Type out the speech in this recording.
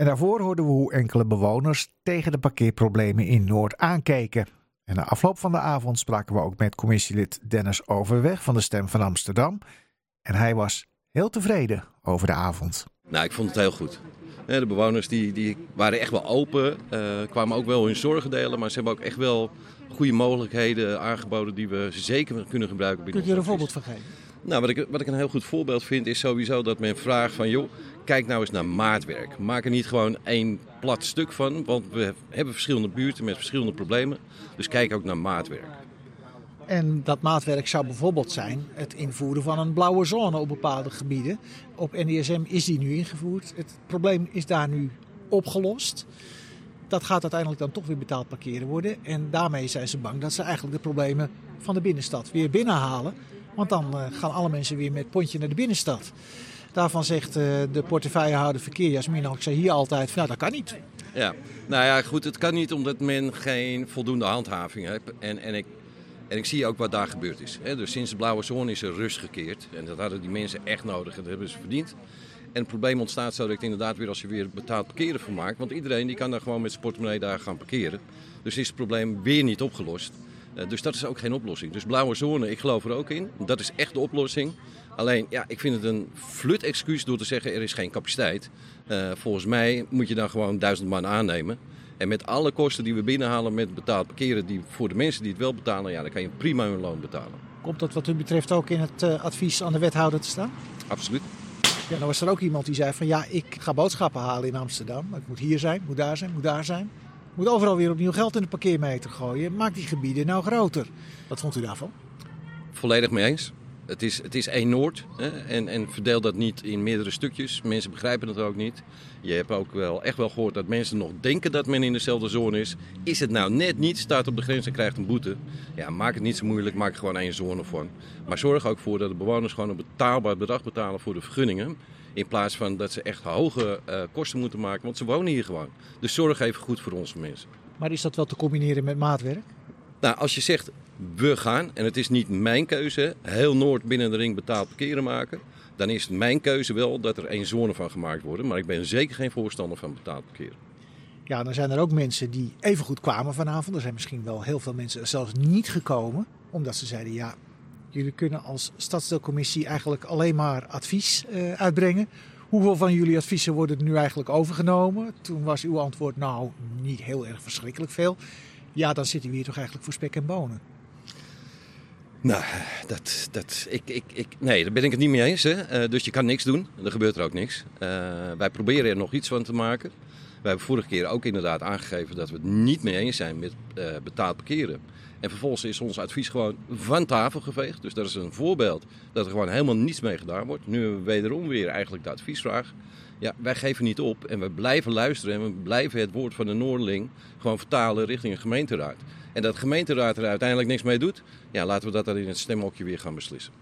En daarvoor hoorden we hoe enkele bewoners tegen de parkeerproblemen in Noord aankeken. En na afloop van de avond spraken we ook met commissielid Dennis Overweg van de Stem van Amsterdam. En hij was heel tevreden over de avond. Nou, ik vond het heel goed. De bewoners die, die waren echt wel open, uh, kwamen ook wel hun zorgen delen, maar ze hebben ook echt wel goede mogelijkheden aangeboden die we zeker kunnen gebruiken. Kun je er een voorbeeld van geven? Nou, wat ik, wat ik een heel goed voorbeeld vind is sowieso dat men vraagt van joh, kijk nou eens naar maatwerk. Maak er niet gewoon één plat stuk van, want we hebben verschillende buurten met verschillende problemen. Dus kijk ook naar maatwerk. En dat maatwerk zou bijvoorbeeld zijn het invoeren van een blauwe zone op bepaalde gebieden. Op NDSM is die nu ingevoerd. Het probleem is daar nu opgelost. Dat gaat uiteindelijk dan toch weer betaald parkeren worden. En daarmee zijn ze bang dat ze eigenlijk de problemen van de binnenstad weer binnenhalen. Want dan eh, gaan alle mensen weer met pontje naar de binnenstad. Daarvan zegt uh, de portefeuillehouder verkeer, Jasmin, ik zei hier altijd, nou dat kan niet. Ja, nou ja, goed, het kan niet omdat men geen voldoende handhaving heeft. En, en, ik, en ik zie ook wat daar gebeurd is. Dus sinds de blauwe zone is er rust gekeerd. En dat hadden die mensen echt nodig en dat hebben ze verdiend. En het probleem ontstaat zo dat inderdaad weer als je weer betaald parkeren voor maakt. Want iedereen die kan daar gewoon met zijn portemonnee daar gaan parkeren. Dus is het probleem weer niet opgelost. Uh, dus dat is ook geen oplossing. Dus blauwe zone, ik geloof er ook in. Dat is echt de oplossing. Alleen, ja, ik vind het een flut excuus door te zeggen er is geen capaciteit. Uh, volgens mij moet je dan gewoon duizend man aannemen. En met alle kosten die we binnenhalen met betaald parkeren, die voor de mensen die het wel betalen, ja, dan kan je prima hun loon betalen. Komt dat wat u betreft ook in het uh, advies aan de wethouder te staan? Absoluut. Ja, dan was er ook iemand die zei van ja, ik ga boodschappen halen in Amsterdam. Ik moet hier zijn, moet daar zijn, moet daar zijn. Moet overal weer opnieuw geld in de parkeermeter gooien. Maak die gebieden nou groter. Wat vond u daarvan? Volledig mee eens. Het is, het is één Noord hè? En, en verdeel dat niet in meerdere stukjes. Mensen begrijpen het ook niet. Je hebt ook wel echt wel gehoord dat mensen nog denken dat men in dezelfde zone is. Is het nou net niet, staat op de grens en krijgt een boete. Ja, maak het niet zo moeilijk, maak er gewoon één zone van. Maar zorg ook voor dat de bewoners gewoon een betaalbaar bedrag betalen voor de vergunningen. In plaats van dat ze echt hoge uh, kosten moeten maken, want ze wonen hier gewoon. Dus zorg even goed voor onze mensen. Maar is dat wel te combineren met maatwerk? Nou, als je zegt we gaan, en het is niet mijn keuze, heel Noord binnen de ring betaald parkeren maken, dan is mijn keuze wel dat er één zone van gemaakt wordt. Maar ik ben zeker geen voorstander van betaald parkeren. Ja, dan zijn er ook mensen die even goed kwamen vanavond. Er zijn misschien wel heel veel mensen zelfs niet gekomen, omdat ze zeiden: ja, jullie kunnen als stadsdeelcommissie eigenlijk alleen maar advies uh, uitbrengen. Hoeveel van jullie adviezen worden er nu eigenlijk overgenomen? Toen was uw antwoord: nou, niet heel erg verschrikkelijk veel. Ja, dan zitten we hier toch eigenlijk voor spek en bonen. Nou, dat, dat, ik, ik, ik, nee, daar ben ik het niet mee eens. Hè. Uh, dus je kan niks doen. Er gebeurt er ook niks. Uh, wij proberen er nog iets van te maken. We hebben vorige keer ook inderdaad aangegeven dat we het niet mee eens zijn met uh, betaald parkeren. En vervolgens is ons advies gewoon van tafel geveegd. Dus dat is een voorbeeld dat er gewoon helemaal niets mee gedaan wordt. Nu hebben we wederom weer eigenlijk de adviesvraag. Ja, wij geven niet op en we blijven luisteren en we blijven het woord van de Noordeling gewoon vertalen richting een gemeenteraad. En dat gemeenteraad er uiteindelijk niks mee doet, ja, laten we dat dan in het stemhokje weer gaan beslissen.